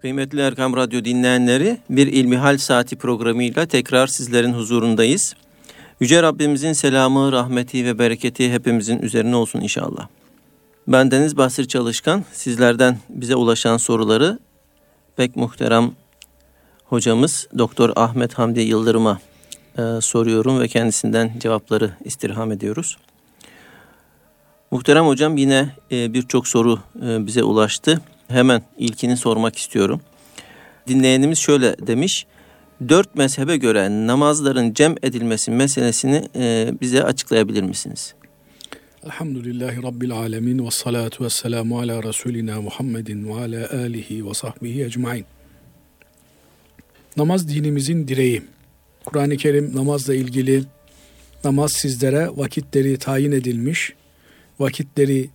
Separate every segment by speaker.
Speaker 1: Kıymetli Erkam Radyo dinleyenleri, bir İlmihal Saati programıyla tekrar sizlerin huzurundayız. Yüce Rabbimizin selamı, rahmeti ve bereketi hepimizin üzerine olsun inşallah. Ben Deniz Basri Çalışkan, sizlerden bize ulaşan soruları pek muhterem hocamız Doktor Ahmet Hamdi Yıldırım'a e, soruyorum ve kendisinden cevapları istirham ediyoruz. Muhterem hocam yine e, birçok soru e, bize ulaştı. Hemen ilkini sormak istiyorum. Dinleyenimiz şöyle demiş. Dört mezhebe göre namazların cem edilmesi meselesini e, bize açıklayabilir misiniz?
Speaker 2: Elhamdülillahi Rabbil alemin ve salatu ve selamu ala Resulina Muhammedin ve ala alihi ve sahbihi ecmain. Namaz dinimizin direği. Kur'an-ı Kerim namazla ilgili namaz sizlere vakitleri tayin edilmiş, vakitleri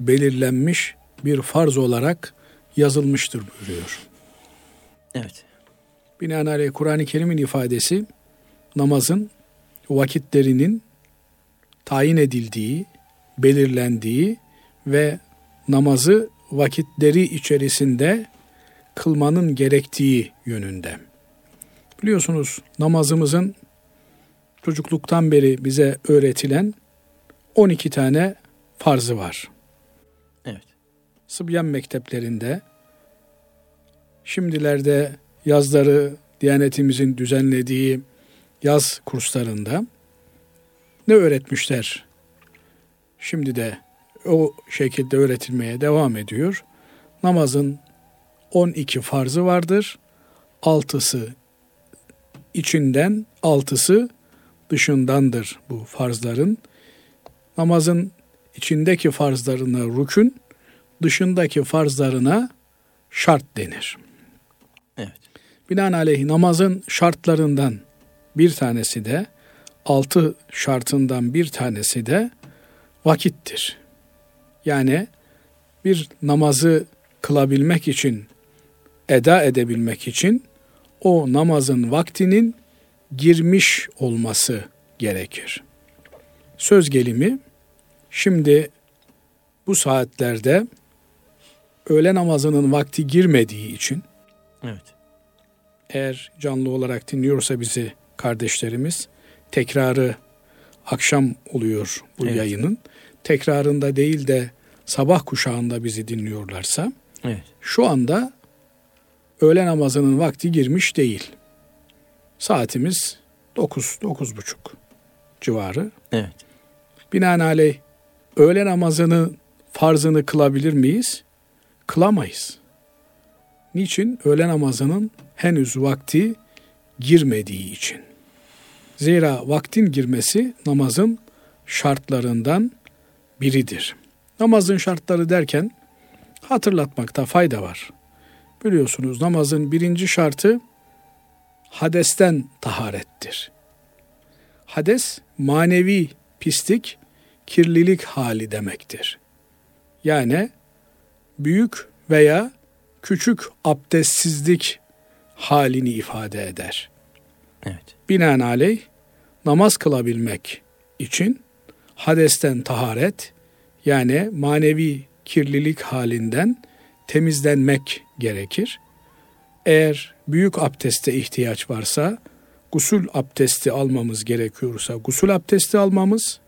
Speaker 2: belirlenmiş bir farz olarak yazılmıştır buyuruyor.
Speaker 1: Evet.
Speaker 2: Binaenaleyh Kur'an-ı Kerim'in ifadesi namazın vakitlerinin tayin edildiği, belirlendiği ve namazı vakitleri içerisinde kılmanın gerektiği yönünde. Biliyorsunuz namazımızın çocukluktan beri bize öğretilen 12 tane farzı var. Sıbyan mekteplerinde şimdilerde yazları Diyanetimizin düzenlediği yaz kurslarında ne öğretmişler? Şimdi de o şekilde öğretilmeye devam ediyor. Namazın 12 farzı vardır. Altısı içinden, altısı dışındandır bu farzların. Namazın içindeki farzlarına rükün, dışındaki farzlarına şart denir.
Speaker 1: Evet.
Speaker 2: Binaenaleyh namazın şartlarından bir tanesi de altı şartından bir tanesi de vakittir. Yani bir namazı kılabilmek için, eda edebilmek için o namazın vaktinin girmiş olması gerekir. Söz gelimi şimdi bu saatlerde öğle namazının vakti girmediği için
Speaker 1: Evet.
Speaker 2: eğer canlı olarak dinliyorsa bizi kardeşlerimiz tekrarı akşam oluyor bu
Speaker 1: Evet.
Speaker 2: yayının. Tekrarında değil de sabah kuşağında bizi dinliyorlarsa
Speaker 1: Evet.
Speaker 2: şu anda öğle namazının vakti girmiş değil. Saatimiz 9 9.30 civarı.
Speaker 1: Evet.
Speaker 2: Binaenaleyh öğle namazını farzını kılabilir miyiz? Kılamayız. Niçin? Öğle namazının henüz vakti girmediği için. Zira vaktin girmesi namazın şartlarından biridir. Namazın şartları derken hatırlatmakta fayda var. Biliyorsunuz namazın birinci şartı hadesten taharettir. Hades manevi pislik, kirlilik hali demektir. Yani büyük veya küçük abdestsizlik halini ifade eder.
Speaker 1: Evet.
Speaker 2: Binaenaleyh namaz kılabilmek için hadesten taharet yani manevi kirlilik halinden temizlenmek gerekir. Eğer büyük abdeste ihtiyaç varsa gusül abdesti almamız gerekiyorsa gusül abdesti almamız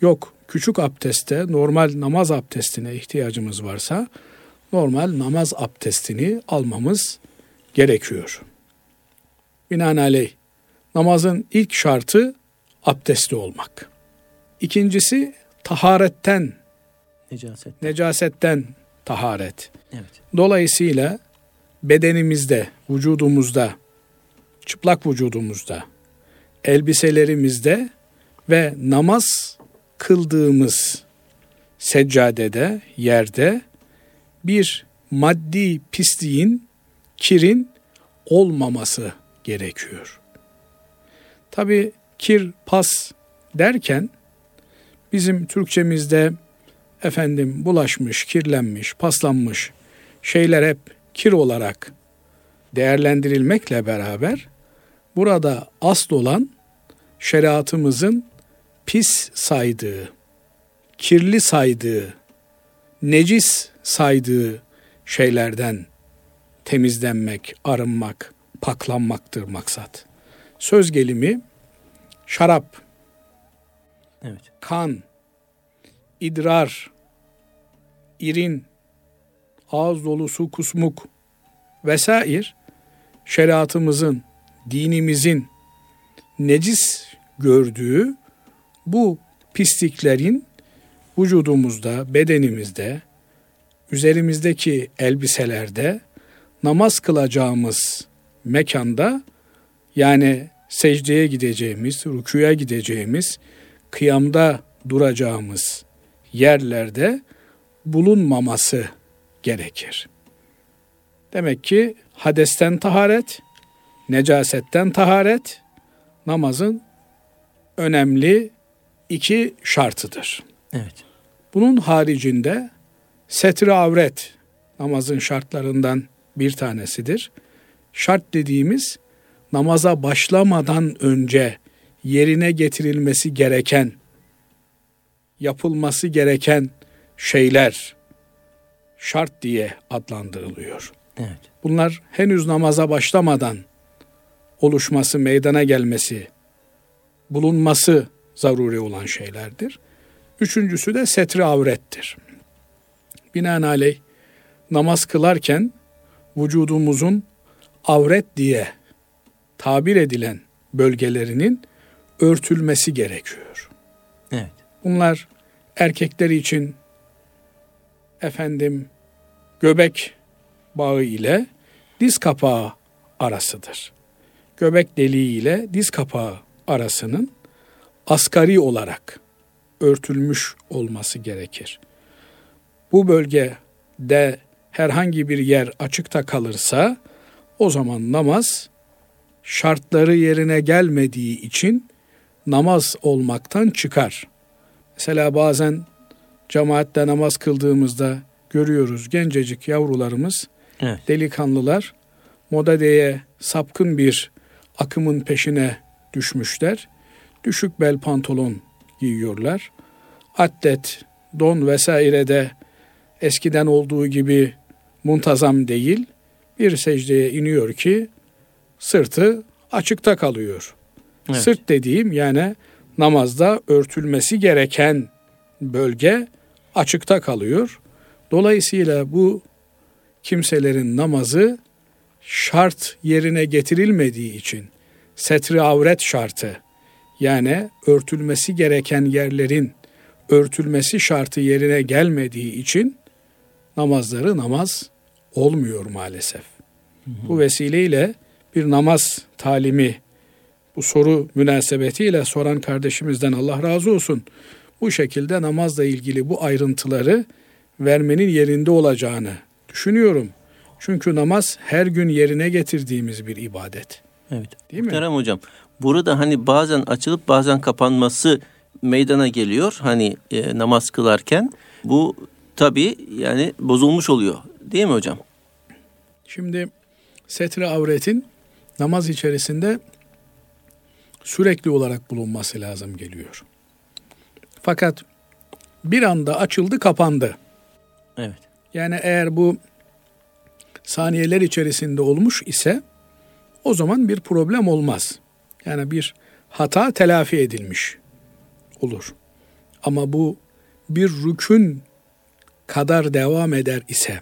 Speaker 2: yok küçük abdeste normal namaz abdestine ihtiyacımız varsa normal namaz abdestini almamız gerekiyor. Binaenaleyh namazın ilk şartı abdestli olmak. İkincisi taharetten,
Speaker 1: Necaset.
Speaker 2: necasetten taharet.
Speaker 1: Evet.
Speaker 2: Dolayısıyla bedenimizde, vücudumuzda, çıplak vücudumuzda, elbiselerimizde ve namaz kıldığımız seccadede, yerde bir maddi pisliğin, kirin olmaması gerekiyor. Tabi kir, pas derken bizim Türkçemizde efendim bulaşmış, kirlenmiş, paslanmış şeyler hep kir olarak değerlendirilmekle beraber burada asıl olan şeriatımızın pis saydığı, kirli saydığı, necis saydığı şeylerden temizlenmek, arınmak, paklanmaktır maksat. Söz gelimi şarap,
Speaker 1: Evet.
Speaker 2: kan, idrar, irin, ağız dolusu kusmuk vesaire şeriatımızın, dinimizin necis gördüğü bu pisliklerin vücudumuzda, bedenimizde, üzerimizdeki elbiselerde namaz kılacağımız mekanda yani secdeye gideceğimiz, rükuya gideceğimiz, kıyamda duracağımız yerlerde bulunmaması gerekir. Demek ki hadesten taharet, necasetten taharet namazın önemli iki şartıdır.
Speaker 1: Evet.
Speaker 2: Bunun haricinde setri avret namazın şartlarından bir tanesidir. Şart dediğimiz namaza başlamadan önce yerine getirilmesi gereken, yapılması gereken şeyler şart diye adlandırılıyor.
Speaker 1: Evet.
Speaker 2: Bunlar henüz namaza başlamadan oluşması, meydana gelmesi, bulunması zaruri olan şeylerdir. Üçüncüsü de setri avrettir. Binaenaleyh namaz kılarken vücudumuzun avret diye tabir edilen bölgelerinin örtülmesi gerekiyor.
Speaker 1: Evet.
Speaker 2: Bunlar erkekler için efendim göbek bağı ile diz kapağı arasıdır. Göbek deliği ile diz kapağı arasının asgari olarak örtülmüş olması gerekir. Bu bölgede herhangi bir yer açıkta kalırsa o zaman namaz şartları yerine gelmediği için namaz olmaktan çıkar. Mesela bazen cemaatte namaz kıldığımızda görüyoruz gencecik yavrularımız,
Speaker 1: Evet.
Speaker 2: delikanlılar modadeye sapkın bir akımın peşine düşmüşler. Düşük bel pantolon giyiyorlar. Atlet, don vesaire de eskiden olduğu gibi muntazam değil. Bir secdeye iniyor ki sırtı açıkta kalıyor.
Speaker 1: Evet.
Speaker 2: Sırt dediğim yani namazda örtülmesi gereken bölge açıkta kalıyor. Dolayısıyla bu kimselerin namazı şart yerine getirilmediği için setri avret şartı yani örtülmesi gereken yerlerin örtülmesi şartı yerine gelmediği için namazları namaz olmuyor maalesef. Bu vesileyle bir namaz talimi bu soru münasebetiyle soran kardeşimizden Allah razı olsun. Bu şekilde namazla ilgili bu ayrıntıları vermenin yerinde olacağını düşünüyorum. Çünkü namaz her gün yerine getirdiğimiz bir ibadet.
Speaker 1: Evet.
Speaker 2: Değil mi?
Speaker 1: Muhterem hocam. Burada hani bazen açılıp bazen kapanması meydana geliyor. Hani e, namaz kılarken bu tabii yani bozulmuş oluyor. Değil mi hocam?
Speaker 2: Şimdi setre avretin namaz içerisinde sürekli olarak bulunması lazım geliyor. Fakat bir anda açıldı kapandı.
Speaker 1: Evet.
Speaker 2: Yani eğer bu saniyeler içerisinde olmuş ise o zaman bir problem olmaz. Yani bir hata telafi edilmiş olur. Ama bu bir rükün kadar devam eder ise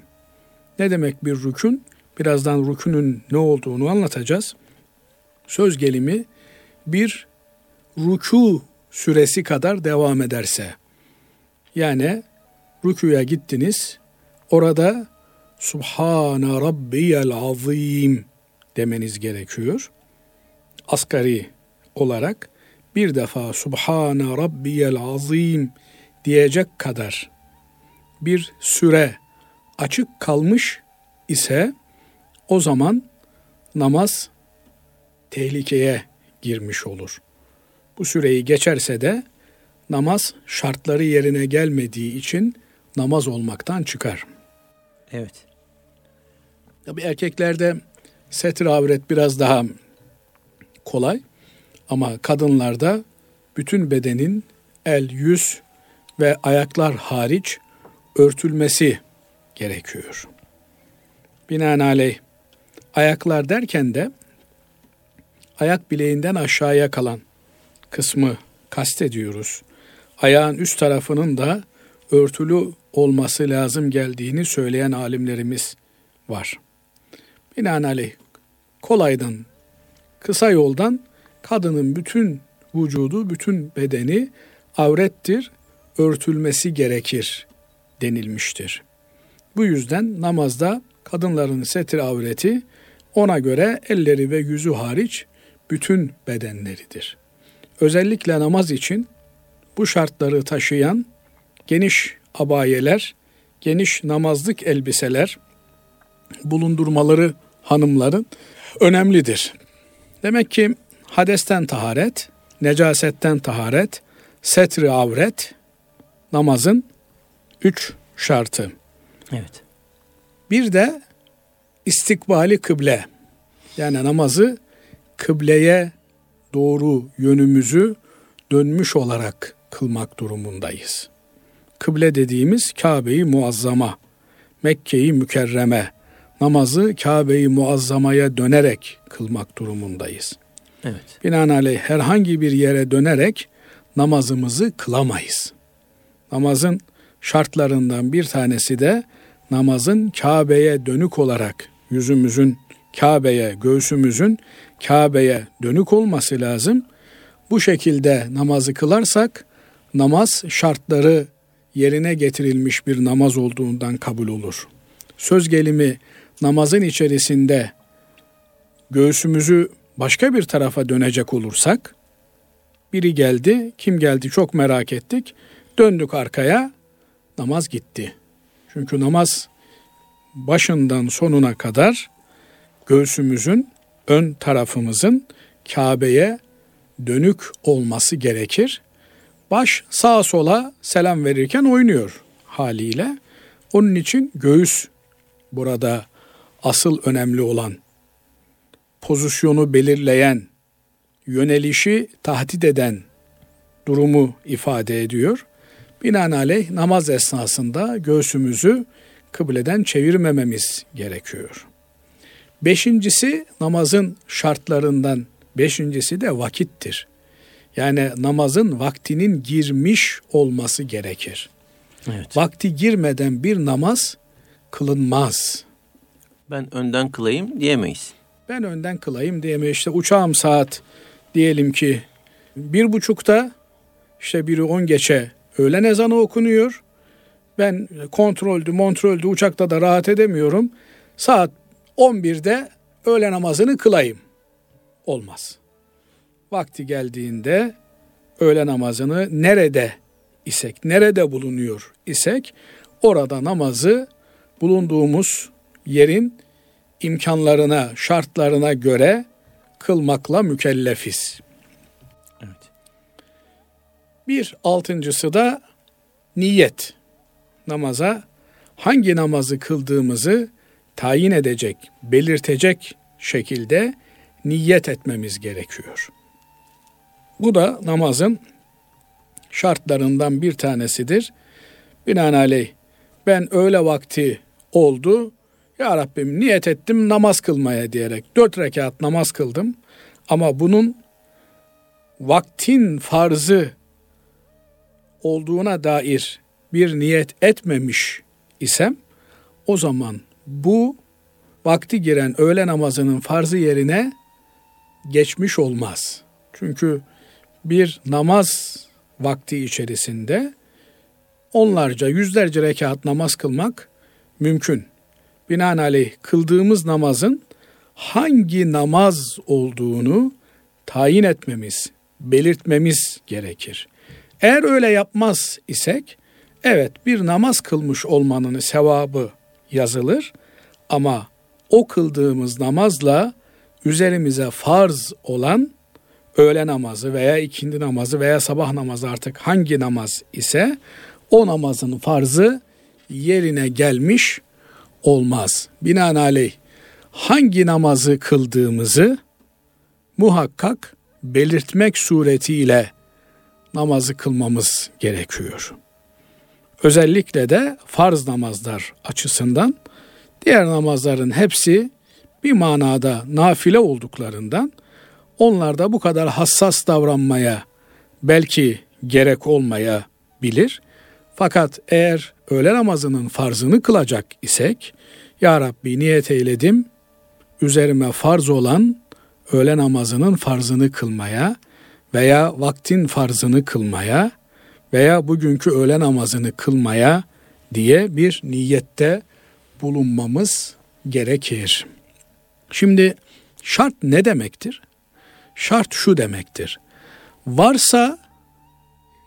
Speaker 2: ne demek bir rükün? Birazdan rükünün ne olduğunu anlatacağız. Söz gelimi bir rükû süresi kadar devam ederse yani rüküye gittiniz orada Subhane Rabbiyel Azim demeniz gerekiyor. Asgari olarak bir defa Subhane Rabbiyel Azim diyecek kadar bir süre açık kalmış ise o zaman namaz tehlikeye girmiş olur. Bu süreyi geçerse de namaz şartları yerine gelmediği için namaz olmaktan çıkar.
Speaker 1: Evet.
Speaker 2: Tabi erkeklerde setir avret biraz daha kolay ama kadınlarda bütün bedenin el, yüz ve ayaklar hariç örtülmesi gerekiyor. Binaenaleyh Ayaklar derken de ayak bileğinden aşağıya kalan kısmı kastediyoruz. Ayağın üst tarafının da örtülü olması lazım geldiğini söyleyen alimlerimiz var. Binaenaleyh kolaydan, kısa yoldan kadının bütün vücudu, bütün bedeni avrettir, örtülmesi gerekir denilmiştir. Bu yüzden namazda kadınların setir avreti ona göre elleri ve yüzü hariç bütün bedenleridir. Özellikle namaz için bu şartları taşıyan geniş abayeler, geniş namazlık elbiseler bulundurmaları hanımların önemlidir. Demek ki hadesten taharet, necasetten taharet, setri avret namazın üç şartı.
Speaker 1: Evet.
Speaker 2: Bir de istikbali kıble. Yani namazı kıbleye doğru yönümüzü dönmüş olarak kılmak durumundayız. Kıble dediğimiz Kabe'yi muazzama, Mekke'yi mükerreme, namazı Kabe'yi muazzamaya dönerek kılmak durumundayız.
Speaker 1: Evet.
Speaker 2: Binaenaleyh herhangi bir yere dönerek namazımızı kılamayız. Namazın şartlarından bir tanesi de namazın Kabe'ye dönük olarak yüzümüzün Kabe'ye, göğsümüzün Kabe'ye dönük olması lazım. Bu şekilde namazı kılarsak namaz şartları yerine getirilmiş bir namaz olduğundan kabul olur. Söz gelimi namazın içerisinde göğsümüzü başka bir tarafa dönecek olursak biri geldi, kim geldi çok merak ettik. Döndük arkaya, namaz gitti. Çünkü namaz başından sonuna kadar göğsümüzün ön tarafımızın Kabe'ye dönük olması gerekir. Baş sağa sola selam verirken oynuyor haliyle. Onun için göğüs burada asıl önemli olan pozisyonu belirleyen, yönelişi tahdit eden durumu ifade ediyor. Binaenaleyh namaz esnasında göğsümüzü kıbleden çevirmememiz gerekiyor. Beşincisi namazın şartlarından beşincisi de vakittir. Yani namazın vaktinin girmiş olması gerekir.
Speaker 1: Evet.
Speaker 2: Vakti girmeden bir namaz kılınmaz.
Speaker 1: Ben önden kılayım diyemeyiz.
Speaker 2: Ben önden kılayım diyemeyiz. İşte uçağım saat diyelim ki bir buçukta işte biri on geçe öğlen ezanı okunuyor. Ben kontroldü montroldü uçakta da rahat edemiyorum. Saat 11'de öğle namazını kılayım. Olmaz. Vakti geldiğinde öğle namazını nerede isek, nerede bulunuyor isek orada namazı bulunduğumuz yerin imkanlarına, şartlarına göre kılmakla mükellefiz.
Speaker 1: Evet.
Speaker 2: Bir altıncısı da niyet. Namaza hangi namazı kıldığımızı tayin edecek, belirtecek şekilde niyet etmemiz gerekiyor. Bu da namazın şartlarından bir tanesidir. Binaenaleyh ben öğle vakti oldu. Ya Rabbim niyet ettim namaz kılmaya diyerek dört rekat namaz kıldım. Ama bunun vaktin farzı olduğuna dair bir niyet etmemiş isem o zaman bu vakti giren öğle namazının farzı yerine geçmiş olmaz. Çünkü bir namaz vakti içerisinde onlarca, yüzlerce rekat namaz kılmak mümkün. Binaenaleyh kıldığımız namazın hangi namaz olduğunu tayin etmemiz, belirtmemiz gerekir. Eğer öyle yapmaz isek, evet bir namaz kılmış olmanın sevabı yazılır ama o kıldığımız namazla üzerimize farz olan öğle namazı veya ikindi namazı veya sabah namazı artık hangi namaz ise o namazın farzı yerine gelmiş olmaz. Binaenaleyh hangi namazı kıldığımızı muhakkak belirtmek suretiyle namazı kılmamız gerekiyor. Özellikle de farz namazlar açısından diğer namazların hepsi bir manada nafile olduklarından onlarda bu kadar hassas davranmaya belki gerek olmaya bilir. Fakat eğer öğle namazının farzını kılacak isek Ya Rabbi niyet eyledim üzerime farz olan öğle namazının farzını kılmaya veya vaktin farzını kılmaya veya bugünkü öğle namazını kılmaya diye bir niyette bulunmamız gerekir. Şimdi şart ne demektir? Şart şu demektir. Varsa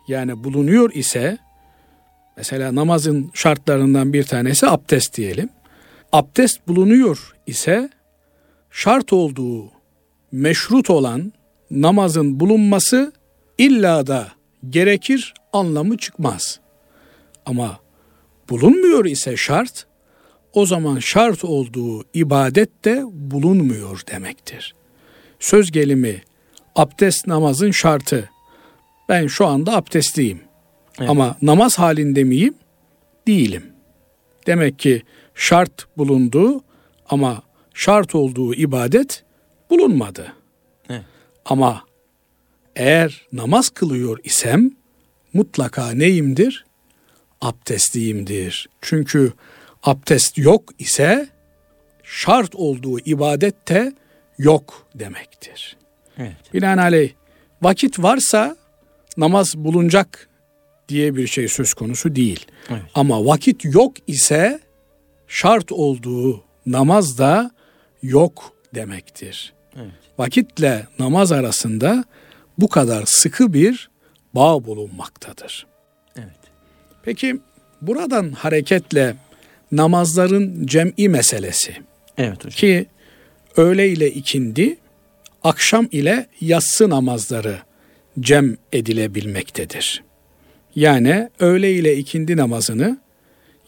Speaker 2: yani bulunuyor ise mesela namazın şartlarından bir tanesi abdest diyelim. Abdest bulunuyor ise şart olduğu meşrut olan namazın bulunması illa da gerekir anlamı çıkmaz. Ama bulunmuyor ise şart, o zaman şart olduğu ibadet de bulunmuyor demektir. Söz gelimi abdest namazın şartı. Ben şu anda abdestliyim. Evet. Ama namaz halinde miyim? Değilim. Demek ki şart bulundu ama şart olduğu ibadet bulunmadı. Evet. Ama eğer namaz kılıyor isem mutlaka neyimdir? Abdestliyimdir. Çünkü abdest yok ise şart olduğu ibadet de yok demektir. Evet. Binaenaleyh vakit varsa namaz bulunacak diye bir şey söz konusu değil. Evet. Ama vakit yok ise şart olduğu namaz da yok demektir. Evet. Vakitle namaz arasında bu kadar sıkı bir bağ bulunmaktadır. Evet. Peki buradan hareketle namazların cem'i meselesi. Evet hocam. Ki öğle ile ikindi, akşam ile yatsı namazları cem edilebilmektedir. Yani öğle ile ikindi namazını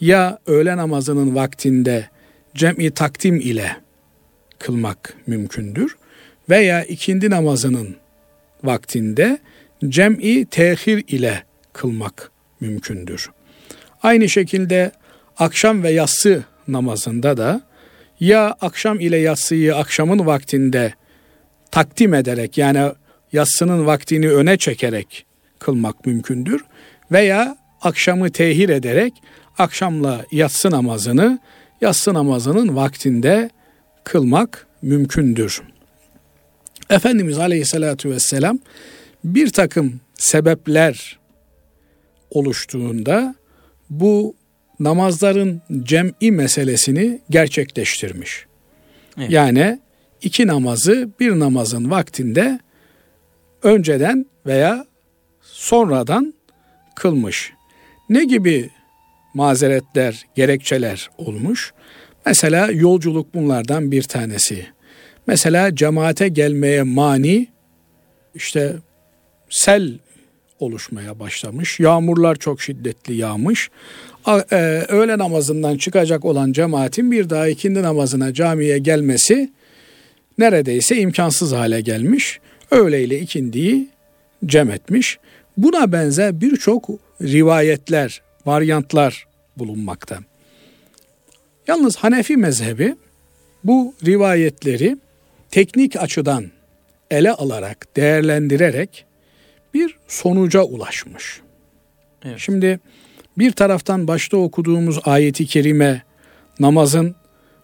Speaker 2: ya öğle namazının vaktinde cem'i takdim ile kılmak mümkündür veya ikindi namazının vaktinde cem'i tehir ile kılmak mümkündür. Aynı şekilde akşam ve yatsı namazında da ya akşam ile yatsıyı akşamın vaktinde takdim ederek yani yatsının vaktini öne çekerek kılmak mümkündür veya akşamı tehir ederek akşamla yatsı namazını yatsı namazının vaktinde kılmak mümkündür. Efendimiz Aleyhisselatü Vesselam bir takım sebepler oluştuğunda bu namazların cem'i meselesini gerçekleştirmiş. Evet. Yani iki namazı bir namazın vaktinde önceden veya sonradan kılmış. Ne gibi mazeretler, gerekçeler olmuş? Mesela yolculuk bunlardan bir tanesi. Mesela cemaate gelmeye mani işte sel oluşmaya başlamış. Yağmurlar çok şiddetli yağmış. E, öğle namazından çıkacak olan cemaatin bir daha ikindi namazına camiye gelmesi neredeyse imkansız hale gelmiş. Öğle ile ikindiyi cem etmiş. Buna benzer birçok rivayetler, varyantlar bulunmakta. Yalnız Hanefi mezhebi bu rivayetleri teknik açıdan ele alarak, değerlendirerek bir sonuca ulaşmış. Evet. Şimdi bir taraftan başta okuduğumuz ayeti kerime namazın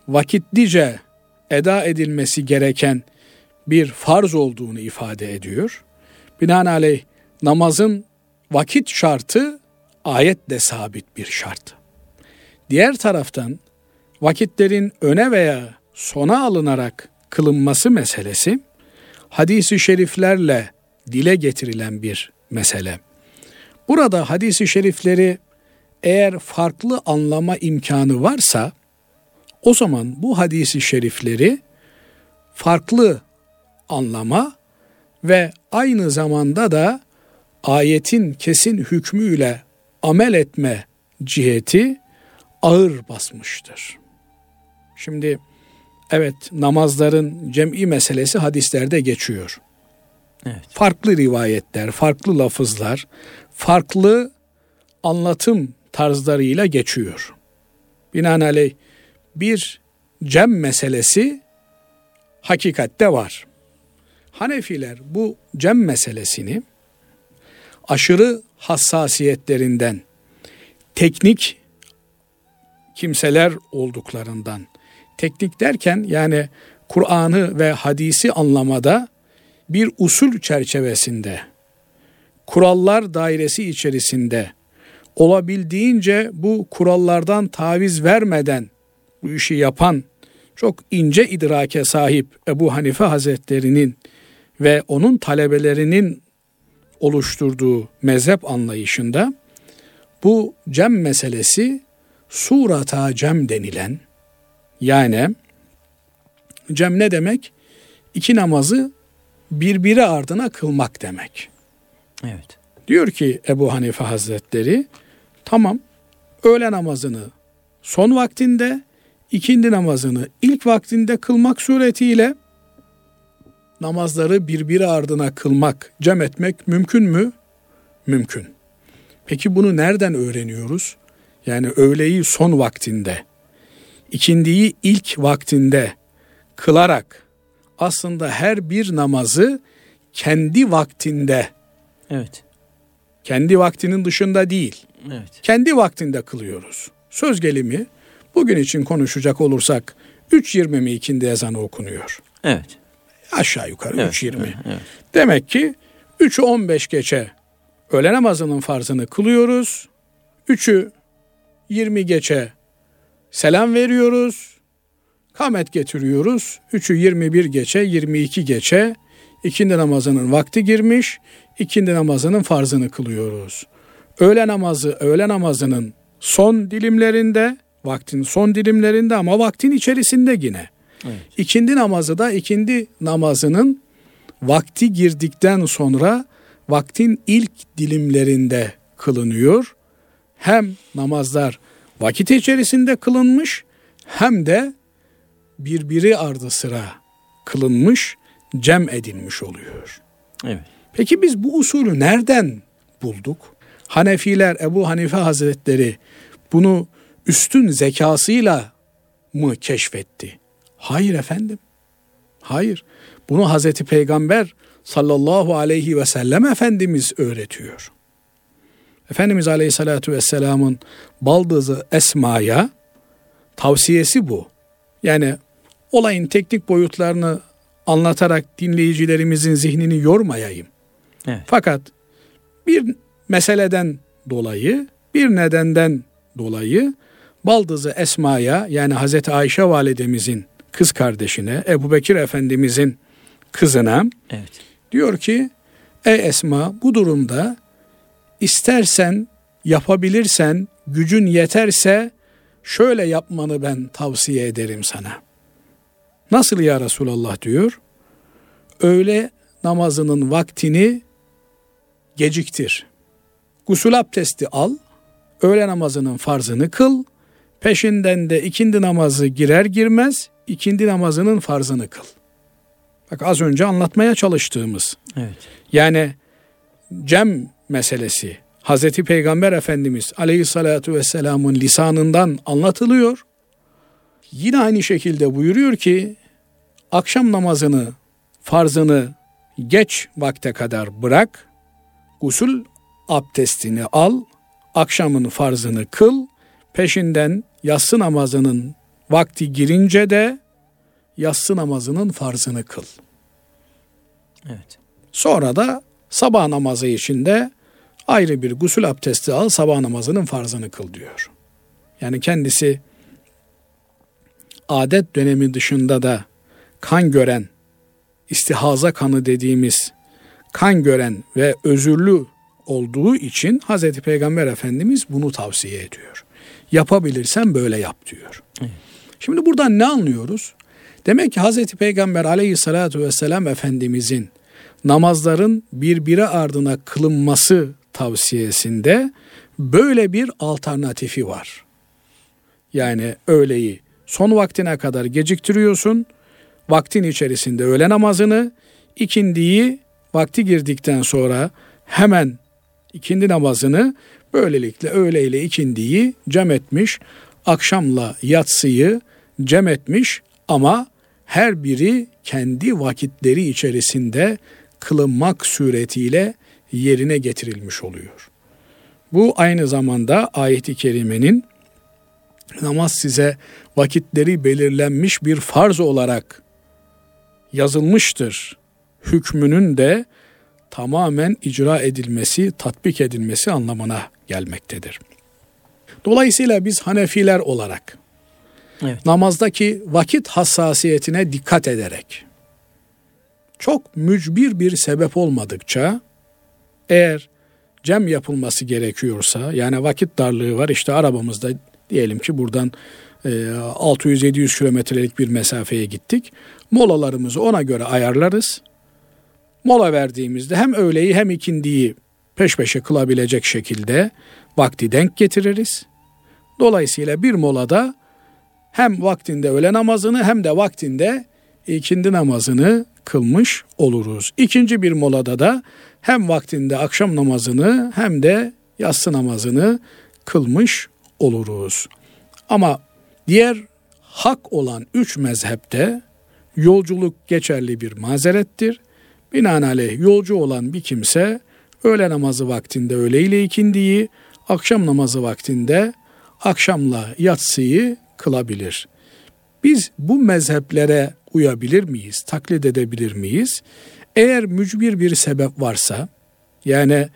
Speaker 2: vakitlice eda edilmesi gereken bir farz olduğunu ifade ediyor. Binaenaleyh namazın vakit şartı ayetle sabit bir şart. Diğer taraftan vakitlerin öne veya sona alınarak kılınması meselesi hadisi şeriflerle dile getirilen bir mesele. Burada hadisi şerifleri eğer farklı anlama imkanı varsa o zaman bu hadisi şerifleri farklı anlama ve aynı zamanda da ayetin kesin hükmüyle amel etme ciheti ağır basmıştır. Şimdi evet namazların cem'i meselesi hadislerde geçiyor. Evet. Farklı rivayetler, farklı lafızlar, farklı anlatım tarzlarıyla geçiyor. Binaenaleyh bir cem meselesi hakikatte var. Hanefiler bu cem meselesini aşırı hassasiyetlerinden, teknik kimseler olduklarından, teknik derken yani Kur'an'ı ve hadisi anlamada bir usul çerçevesinde, kurallar dairesi içerisinde olabildiğince bu kurallardan taviz vermeden bu işi yapan çok ince idrake sahip Ebu Hanife Hazretleri'nin ve onun talebelerinin oluşturduğu mezhep anlayışında bu cem meselesi surata cem denilen yani cem ne demek? İki namazı birbiri ardına kılmak demek.
Speaker 1: Evet.
Speaker 2: Diyor ki Ebu Hanife Hazretleri tamam öğle namazını son vaktinde ikindi namazını ilk vaktinde kılmak suretiyle namazları birbiri ardına kılmak, cem etmek mümkün mü? Mümkün. Peki bunu nereden öğreniyoruz? Yani öğleyi son vaktinde, ikindiyi ilk vaktinde kılarak aslında her bir namazı kendi vaktinde,
Speaker 1: Evet.
Speaker 2: kendi vaktinin dışında değil,
Speaker 1: Evet.
Speaker 2: kendi vaktinde kılıyoruz. Söz gelimi bugün için konuşacak olursak 3.20 mi ikindi ezanı okunuyor?
Speaker 1: Evet.
Speaker 2: Aşağı yukarı
Speaker 1: Evet.
Speaker 2: 3.20.
Speaker 1: Evet. evet.
Speaker 2: Demek ki 3'ü 15 geçe öğle namazının farzını kılıyoruz. 3'ü 20 geçe selam veriyoruz. Kamet getiriyoruz. 3'ü 21 geçe, 22 geçe ikindi namazının vakti girmiş. İkindi namazının farzını kılıyoruz. Öğle namazı, öğle namazının son dilimlerinde, vaktin son dilimlerinde ama vaktin içerisinde yine.
Speaker 1: Evet.
Speaker 2: İkindi namazı da ikindi namazının vakti girdikten sonra vaktin ilk dilimlerinde kılınıyor. Hem namazlar vakit içerisinde kılınmış hem de birbiri ardı sıra kılınmış, cem edilmiş oluyor.
Speaker 1: Evet.
Speaker 2: Peki biz bu usulü nereden bulduk? Hanefiler, Ebu Hanife Hazretleri bunu üstün zekasıyla mı keşfetti? Hayır efendim. Hayır. Bunu Hazreti Peygamber sallallahu aleyhi ve sellem Efendimiz öğretiyor. Efendimiz aleyhissalatu vesselamın baldızı Esma'ya tavsiyesi bu. Yani olayın teknik boyutlarını anlatarak dinleyicilerimizin zihnini yormayayım.
Speaker 1: Evet.
Speaker 2: Fakat bir meseleden dolayı, bir nedenden dolayı baldızı Esma'ya yani Hazreti Ayşe validemizin kız kardeşine, Ebu Bekir Efendimizin kızına
Speaker 1: Evet.
Speaker 2: diyor ki Ey Esma bu durumda istersen yapabilirsen gücün yeterse şöyle yapmanı ben tavsiye ederim sana. Nasıl ya Resulallah diyor. Öğle namazının vaktini geciktir. Gusül abdesti al, öğle namazının farzını kıl, peşinden de ikindi namazı girer girmez ikindi namazının farzını kıl. Bak az önce anlatmaya çalıştığımız
Speaker 1: Evet.
Speaker 2: yani cem meselesi Hazreti Peygamber Efendimiz Aleyhissalatu vesselamın lisanından anlatılıyor. Yine aynı şekilde buyuruyor ki akşam namazını farzını geç vakte kadar bırak. Gusül abdestini al. Akşamın farzını kıl. Peşinden yatsı namazının vakti girince de yatsı namazının farzını kıl.
Speaker 1: Evet.
Speaker 2: Sonra da sabah namazı içinde ayrı bir gusül abdesti al, sabah namazının farzını kıl diyor. Yani kendisi adet dönemi dışında da kan gören, istihaza kanı dediğimiz kan gören ve özürlü olduğu için Hazreti Peygamber Efendimiz bunu tavsiye ediyor. Yapabilirsen böyle yap diyor.
Speaker 1: Evet.
Speaker 2: Şimdi buradan ne anlıyoruz? Demek ki Hazreti Peygamber aleyhissalatu vesselam Efendimizin namazların birbiri ardına kılınması tavsiyesinde böyle bir alternatifi var. Yani öğleyi son vaktine kadar geciktiriyorsun. Vaktin içerisinde öğle namazını, ikindiyi vakti girdikten sonra hemen ikindi namazını böylelikle öğle ile ikindiyi cem etmiş, akşamla yatsıyı cem etmiş ama her biri kendi vakitleri içerisinde kılınmak suretiyle yerine getirilmiş oluyor. Bu aynı zamanda ayeti kerimenin namaz size vakitleri belirlenmiş bir farz olarak yazılmıştır. Hükmünün de tamamen icra edilmesi, tatbik edilmesi anlamına gelmektedir. Dolayısıyla biz Hanefiler olarak evet. namazdaki vakit hassasiyetine dikkat ederek çok mücbir bir sebep olmadıkça eğer cem yapılması gerekiyorsa yani vakit darlığı var işte arabamızda diyelim ki buradan 600-700 e, kilometrelik bir mesafeye gittik. Molalarımızı ona göre ayarlarız. Mola verdiğimizde hem öğleyi hem ikindiyi peş peşe kılabilecek şekilde vakti denk getiririz. Dolayısıyla bir molada hem vaktinde öğle namazını hem de vaktinde ikindi namazını kılmış oluruz. İkinci bir molada da hem vaktinde akşam namazını hem de yatsı namazını kılmış oluruz. Ama diğer hak olan üç mezhepte yolculuk geçerli bir mazerettir. Binaenaleyh yolcu olan bir kimse öğle namazı vaktinde öğle ile ikindiyi, akşam namazı vaktinde akşamla yatsıyı kılabilir. Biz bu mezheplere uyabilir miyiz, taklit edebilir miyiz? Eğer mücbir bir sebep varsa, yani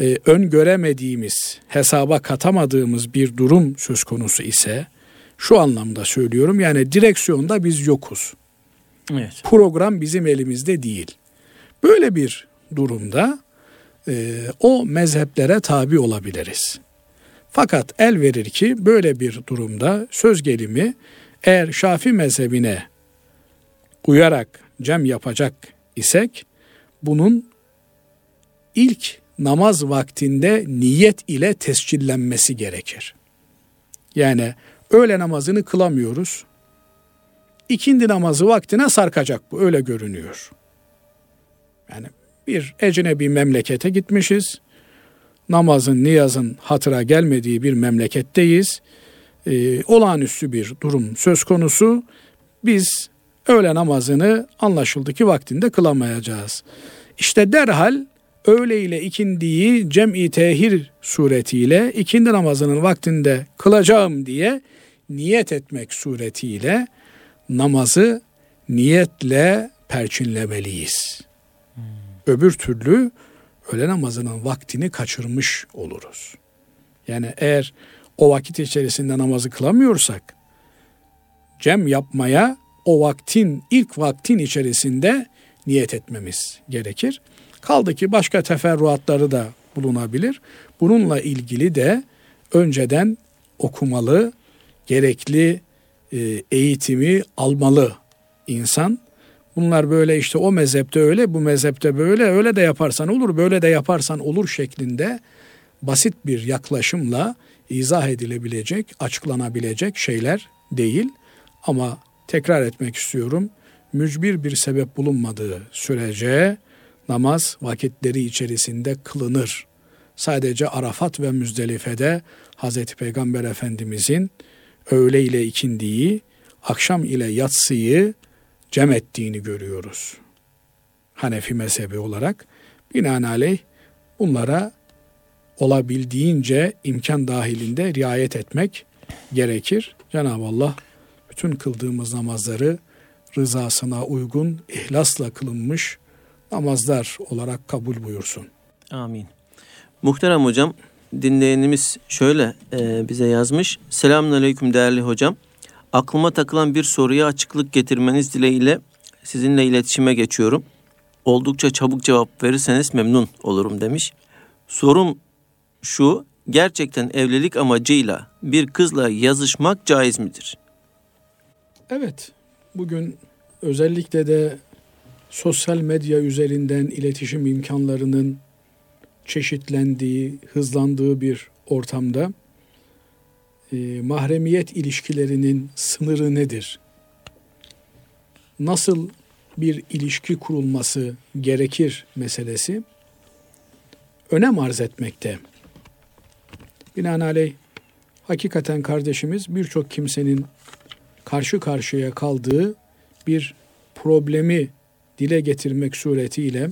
Speaker 2: e, öngöremediğimiz, hesaba katamadığımız bir durum söz konusu ise, şu anlamda söylüyorum, yani direksiyonda biz yokuz. Evet. Program bizim elimizde değil. Böyle bir durumda e, o mezheplere tabi olabiliriz. Fakat el verir ki böyle bir durumda söz gelimi eğer Şafi mezhebine uyarak cem yapacak isek bunun ilk namaz vaktinde niyet ile tescillenmesi gerekir. Yani öğle namazını kılamıyoruz. İkindi namazı vaktine sarkacak bu öyle görünüyor. Yani bir ecnebi memlekete gitmişiz. Namazın, niyazın hatıra gelmediği bir memleketteyiz. Ee, olağanüstü bir durum söz konusu. Biz öğle namazını anlaşıldı ki vaktinde kılamayacağız. İşte derhal öğle ile ikindiyi cem'i tehir suretiyle ikindi namazının vaktinde kılacağım diye niyet etmek suretiyle namazı niyetle perçinlemeliyiz. Hmm. Öbür türlü öğle namazının vaktini kaçırmış oluruz. Yani eğer o vakit içerisinde namazı kılamıyorsak cem yapmaya o vaktin ilk vaktin içerisinde niyet etmemiz gerekir. Kaldı ki başka teferruatları da bulunabilir. Bununla ilgili de önceden okumalı, gerekli e, eğitimi almalı insan. Bunlar böyle işte o mezhepte öyle, bu mezhepte böyle, öyle de yaparsan olur, böyle de yaparsan olur şeklinde basit bir yaklaşımla izah edilebilecek, açıklanabilecek şeyler değil. Ama tekrar etmek istiyorum. Mücbir bir sebep bulunmadığı sürece namaz vakitleri içerisinde kılınır. Sadece Arafat ve Müzdelife'de Hazreti Peygamber Efendimizin öğle ile ikindiyi, akşam ile yatsıyı cem ettiğini görüyoruz. Hanefi mezhebi olarak binaenaleyh bunlara olabildiğince imkan dahilinde riayet etmek gerekir. Cenab-ı Allah bütün kıldığımız namazları rızasına uygun, ihlasla kılınmış namazlar olarak kabul buyursun.
Speaker 1: Amin. Muhterem hocam, dinleyenimiz şöyle e, bize yazmış. Selamun aleyküm değerli hocam. Aklıma takılan bir soruya açıklık getirmeniz dileğiyle sizinle iletişime geçiyorum. Oldukça çabuk cevap verirseniz memnun olurum demiş. Sorum şu, gerçekten evlilik amacıyla bir kızla yazışmak caiz midir?
Speaker 2: Evet, bugün özellikle de sosyal medya üzerinden iletişim imkanlarının çeşitlendiği, hızlandığı bir ortamda e, mahremiyet ilişkilerinin sınırı nedir? Nasıl bir ilişki kurulması gerekir meselesi önem arz etmekte. Binaenaleyh hakikaten kardeşimiz birçok kimsenin karşı karşıya kaldığı bir problemi dile getirmek suretiyle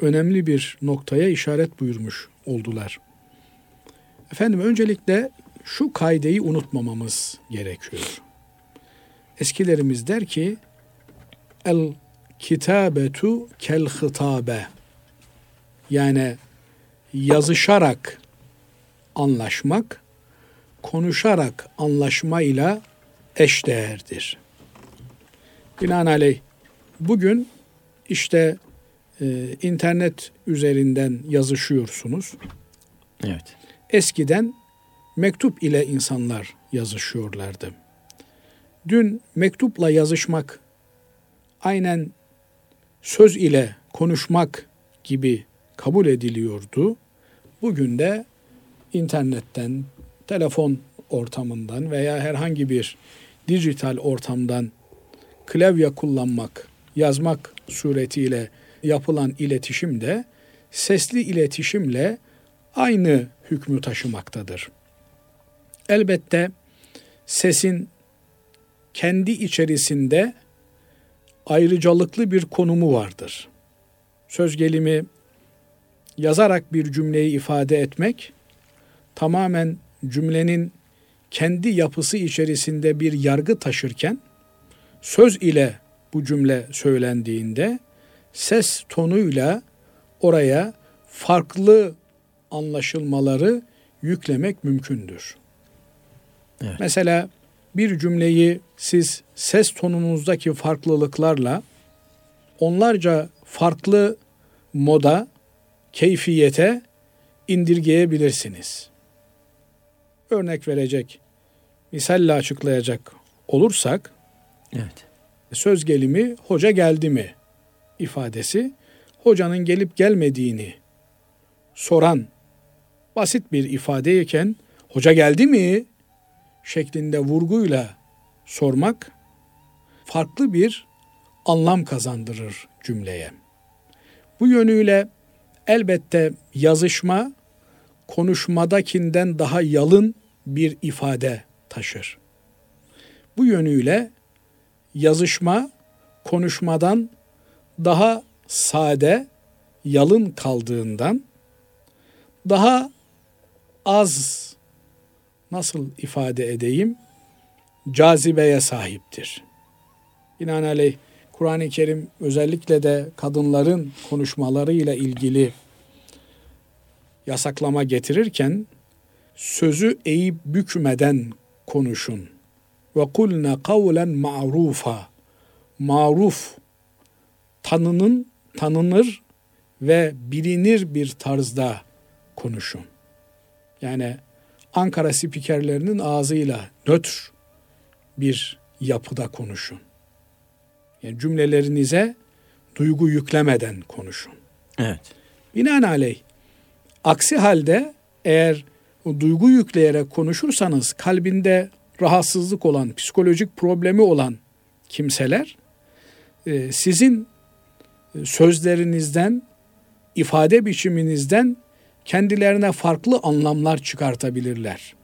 Speaker 2: önemli bir noktaya işaret buyurmuş oldular. Efendim öncelikle şu kaideyi unutmamamız gerekiyor. Eskilerimiz der ki el kitabetu kel hitabe yani yazışarak anlaşmak konuşarak anlaşmayla eşdeğerdir. Binaenaleyh bugün işte e, internet üzerinden yazışıyorsunuz.
Speaker 1: Evet.
Speaker 2: Eskiden mektup ile insanlar yazışıyorlardı. Dün mektupla yazışmak aynen söz ile konuşmak gibi kabul ediliyordu. Bugün de internetten, telefon ortamından veya herhangi bir dijital ortamdan klavye kullanmak, yazmak suretiyle yapılan iletişim de sesli iletişimle aynı hükmü taşımaktadır. Elbette sesin kendi içerisinde ayrıcalıklı bir konumu vardır. Söz gelimi yazarak bir cümleyi ifade etmek tamamen cümlenin kendi yapısı içerisinde bir yargı taşırken söz ile bu cümle söylendiğinde ses tonuyla oraya farklı anlaşılmaları yüklemek mümkündür. Evet. Mesela bir cümleyi siz ses tonunuzdaki farklılıklarla onlarca farklı moda, keyfiyete indirgeyebilirsiniz. Örnek verecek, misalle açıklayacak olursak,
Speaker 1: evet.
Speaker 2: söz gelimi hoca geldi mi ifadesi, hocanın gelip gelmediğini soran basit bir ifadeyken, hoca geldi mi şeklinde vurguyla sormak farklı bir anlam kazandırır cümleye. Bu yönüyle elbette yazışma konuşmadakinden daha yalın bir ifade taşır. Bu yönüyle yazışma konuşmadan daha sade, yalın kaldığından daha az nasıl ifade edeyim? Cazibeye sahiptir. Binaenaleyh Kur'an-ı Kerim özellikle de kadınların konuşmalarıyla ilgili yasaklama getirirken sözü eğip bükmeden konuşun. Ve kulne kavlen ma'rufa. Maruf tanının tanınır ve bilinir bir tarzda konuşun. Yani Ankara spikerlerinin ağzıyla nötr bir yapıda konuşun. Yani cümlelerinize duygu yüklemeden konuşun.
Speaker 1: Evet.
Speaker 2: Binaenaleyh aksi halde eğer o duygu yükleyerek konuşursanız kalbinde rahatsızlık olan, psikolojik problemi olan kimseler e, sizin e, sözlerinizden, ifade biçiminizden kendilerine farklı anlamlar çıkartabilirler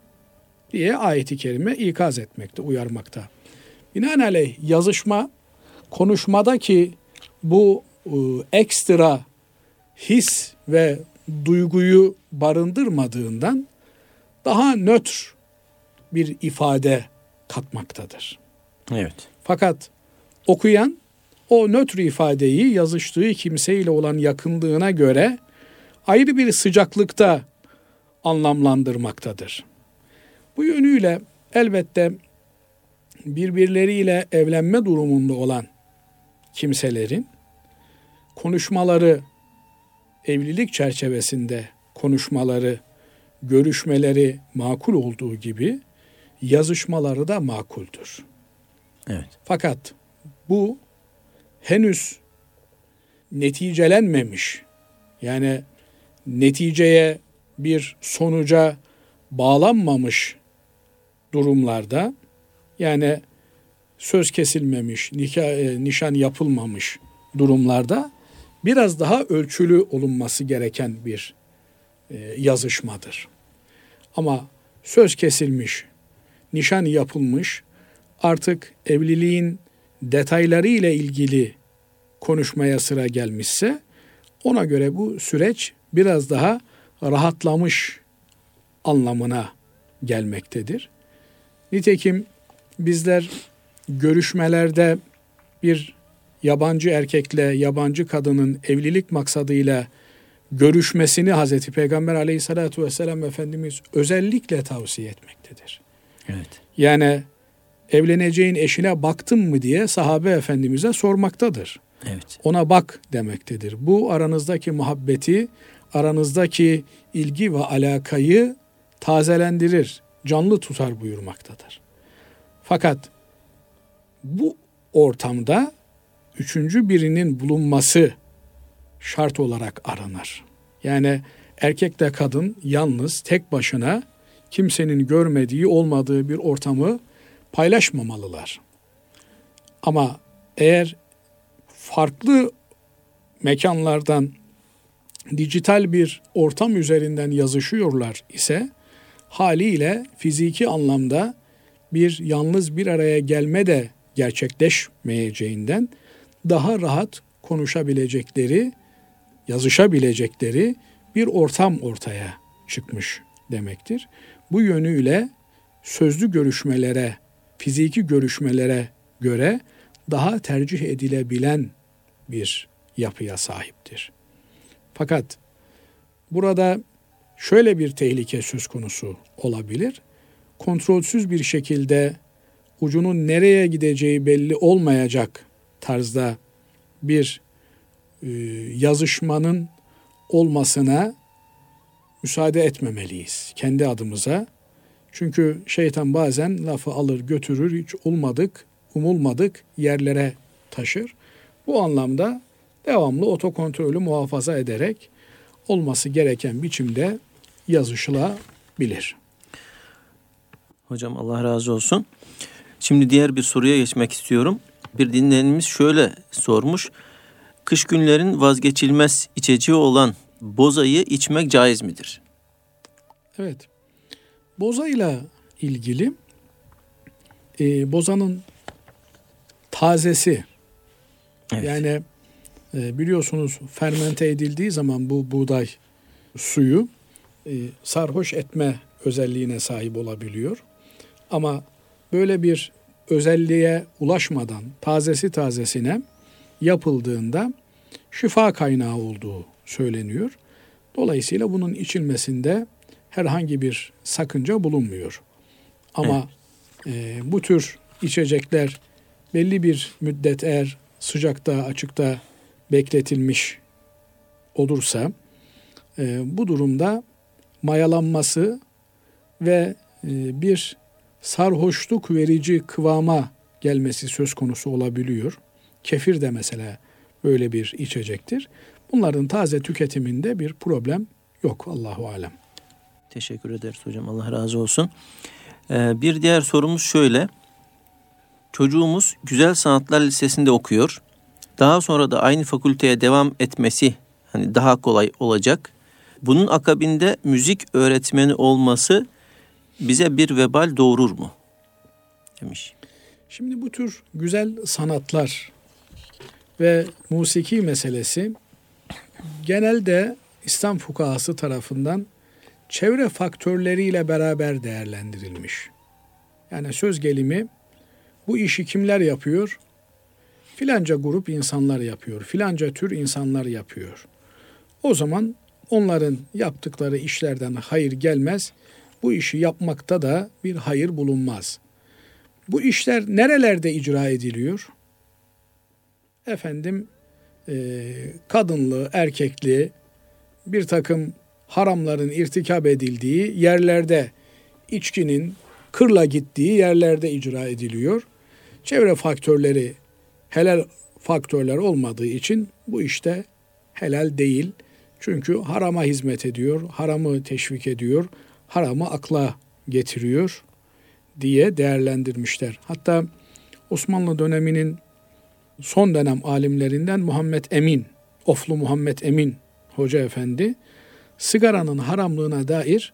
Speaker 2: diye ayeti kerime ikaz etmekte, uyarmakta. Binaenaleyh yazışma konuşmadaki bu e, ekstra his ve duyguyu barındırmadığından daha nötr bir ifade katmaktadır.
Speaker 1: Evet.
Speaker 2: Fakat okuyan o nötr ifadeyi yazıştığı kimseyle olan yakınlığına göre ayrı bir sıcaklıkta anlamlandırmaktadır. Bu yönüyle elbette birbirleriyle evlenme durumunda olan kimselerin konuşmaları evlilik çerçevesinde konuşmaları, görüşmeleri makul olduğu gibi yazışmaları da makuldür.
Speaker 1: Evet.
Speaker 2: Fakat bu henüz neticelenmemiş. Yani neticeye bir sonuca bağlanmamış durumlarda yani söz kesilmemiş, nikah, e, nişan yapılmamış durumlarda biraz daha ölçülü olunması gereken bir e, yazışmadır. Ama söz kesilmiş, nişan yapılmış, artık evliliğin detayları ile ilgili konuşmaya sıra gelmişse ona göre bu süreç biraz daha rahatlamış anlamına gelmektedir. Nitekim bizler görüşmelerde bir yabancı erkekle yabancı kadının evlilik maksadıyla görüşmesini Hazreti Peygamber aleyhissalatu vesselam Efendimiz özellikle tavsiye etmektedir.
Speaker 1: Evet.
Speaker 2: Yani evleneceğin eşine baktın mı diye sahabe efendimize sormaktadır.
Speaker 1: Evet.
Speaker 2: Ona bak demektedir. Bu aranızdaki muhabbeti, aranızdaki ilgi ve alakayı tazelendirir, canlı tutar buyurmaktadır. Fakat bu ortamda üçüncü birinin bulunması şart olarak aranır. Yani erkekle kadın yalnız tek başına kimsenin görmediği olmadığı bir ortamı paylaşmamalılar. Ama eğer farklı mekanlardan dijital bir ortam üzerinden yazışıyorlar ise haliyle fiziki anlamda bir yalnız bir araya gelme de gerçekleşmeyeceğinden daha rahat konuşabilecekleri, yazışabilecekleri bir ortam ortaya çıkmış demektir. Bu yönüyle sözlü görüşmelere, fiziki görüşmelere göre daha tercih edilebilen bir yapıya sahiptir. Fakat burada şöyle bir tehlike söz konusu olabilir. Kontrolsüz bir şekilde ucunun nereye gideceği belli olmayacak tarzda bir e, yazışmanın olmasına müsaade etmemeliyiz kendi adımıza. Çünkü şeytan bazen lafı alır götürür hiç olmadık, umulmadık yerlere taşır. Bu anlamda devamlı otokontrolü muhafaza ederek olması gereken biçimde yazışılabilir.
Speaker 1: Hocam Allah razı olsun. Şimdi diğer bir soruya geçmek istiyorum. Bir dinleyenimiz şöyle sormuş. Kış günlerin vazgeçilmez içeceği olan bozayı içmek caiz midir?
Speaker 2: Evet. Bozayla ilgili e, bozanın tazesi evet. yani e, biliyorsunuz fermente edildiği zaman bu buğday suyu e, sarhoş etme özelliğine sahip olabiliyor. Ama böyle bir özelliğe ulaşmadan tazesi tazesine yapıldığında şifa kaynağı olduğu söyleniyor. Dolayısıyla bunun içilmesinde herhangi bir sakınca bulunmuyor. Ama evet. e, bu tür içecekler belli bir müddet eğer sıcakta, açıkta bekletilmiş olursa e, bu durumda mayalanması ve e, bir sarhoşluk verici kıvama gelmesi söz konusu olabiliyor. Kefir de mesela böyle bir içecektir. Bunların taze tüketiminde bir problem yok Allahu alem.
Speaker 1: Teşekkür ederiz hocam. Allah razı olsun. Ee, bir diğer sorumuz şöyle. Çocuğumuz Güzel Sanatlar Lisesi'nde okuyor. Daha sonra da aynı fakülteye devam etmesi hani daha kolay olacak. Bunun akabinde müzik öğretmeni olması bize bir vebal doğurur mu? Demiş.
Speaker 2: Şimdi bu tür güzel sanatlar ve musiki meselesi genelde İslam fukahası tarafından çevre faktörleriyle beraber değerlendirilmiş. Yani söz gelimi bu işi kimler yapıyor? Filanca grup insanlar yapıyor. Filanca tür insanlar yapıyor. O zaman onların yaptıkları işlerden hayır gelmez. Bu işi yapmakta da bir hayır bulunmaz. Bu işler nerelerde icra ediliyor? Efendim e, kadınlı, erkekli bir takım haramların irtikab edildiği yerlerde içkinin kırla gittiği yerlerde icra ediliyor. Çevre faktörleri helal faktörler olmadığı için bu işte helal değil. Çünkü harama hizmet ediyor, haramı teşvik ediyor, haramı akla getiriyor diye değerlendirmişler. Hatta Osmanlı döneminin son dönem alimlerinden Muhammed Emin, Oflu Muhammed Emin Hoca Efendi sigaranın haramlığına dair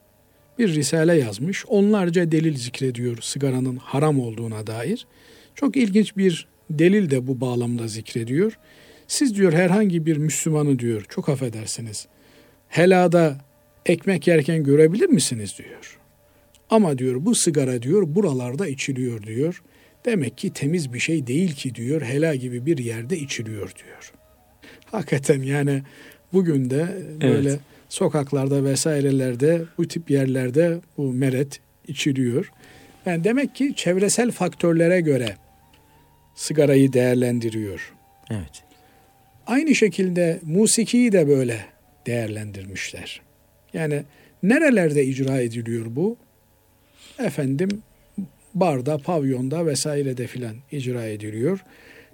Speaker 2: bir risale yazmış. Onlarca delil zikrediyor sigaranın haram olduğuna dair. Çok ilginç bir delil de bu bağlamda zikrediyor. Siz diyor herhangi bir Müslümanı diyor çok affedersiniz. Helada ekmek yerken görebilir misiniz diyor. Ama diyor bu sigara diyor buralarda içiliyor diyor. Demek ki temiz bir şey değil ki diyor. Hela gibi bir yerde içiliyor diyor. Hakikaten yani bugün de böyle evet. sokaklarda vesairelerde bu tip yerlerde bu meret içiliyor. Yani demek ki çevresel faktörlere göre sigarayı değerlendiriyor.
Speaker 1: Evet.
Speaker 2: Aynı şekilde musikiyi de böyle değerlendirmişler. Yani nerelerde icra ediliyor bu? Efendim barda, pavyonda vesairede filan icra ediliyor.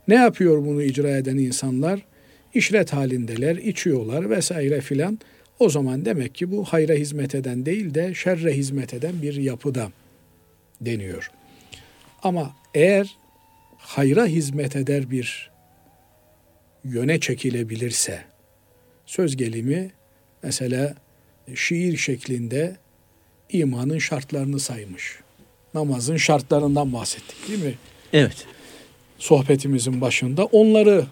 Speaker 2: Ne yapıyor bunu icra eden insanlar? İşret halindeler, içiyorlar vesaire filan. O zaman demek ki bu hayra hizmet eden değil de şerre hizmet eden bir yapıda deniyor. Ama eğer hayra hizmet eder bir yöne çekilebilirse, söz gelimi mesela şiir şeklinde imanın şartlarını saymış. Namazın şartlarından bahsettik değil mi?
Speaker 1: Evet.
Speaker 2: Sohbetimizin başında onları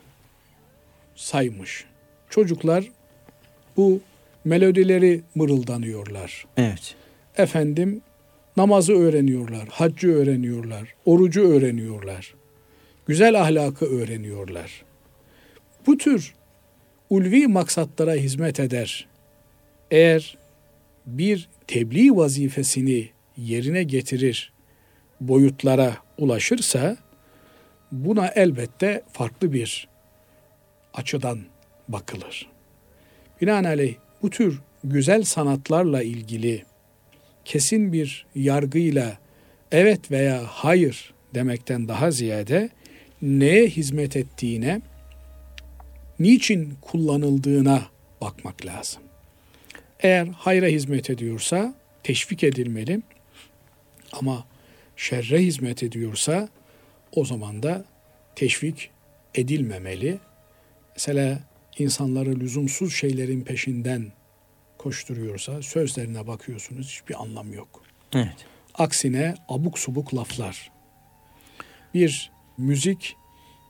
Speaker 2: saymış. Çocuklar bu melodileri mırıldanıyorlar.
Speaker 1: Evet.
Speaker 2: Efendim namazı öğreniyorlar, haccı öğreniyorlar, orucu öğreniyorlar. Güzel ahlakı öğreniyorlar. Bu tür ulvi maksatlara hizmet eder. Eğer bir tebliğ vazifesini yerine getirir, boyutlara ulaşırsa buna elbette farklı bir açıdan bakılır. Binaenaleyh bu tür güzel sanatlarla ilgili kesin bir yargıyla evet veya hayır demekten daha ziyade neye hizmet ettiğine, niçin kullanıldığına bakmak lazım. Eğer hayra hizmet ediyorsa teşvik edilmeli ama şerre hizmet ediyorsa o zaman da teşvik edilmemeli. Mesela insanları lüzumsuz şeylerin peşinden koşturuyorsa sözlerine bakıyorsunuz hiçbir anlam yok.
Speaker 1: Evet.
Speaker 2: Aksine abuk subuk laflar. Bir müzik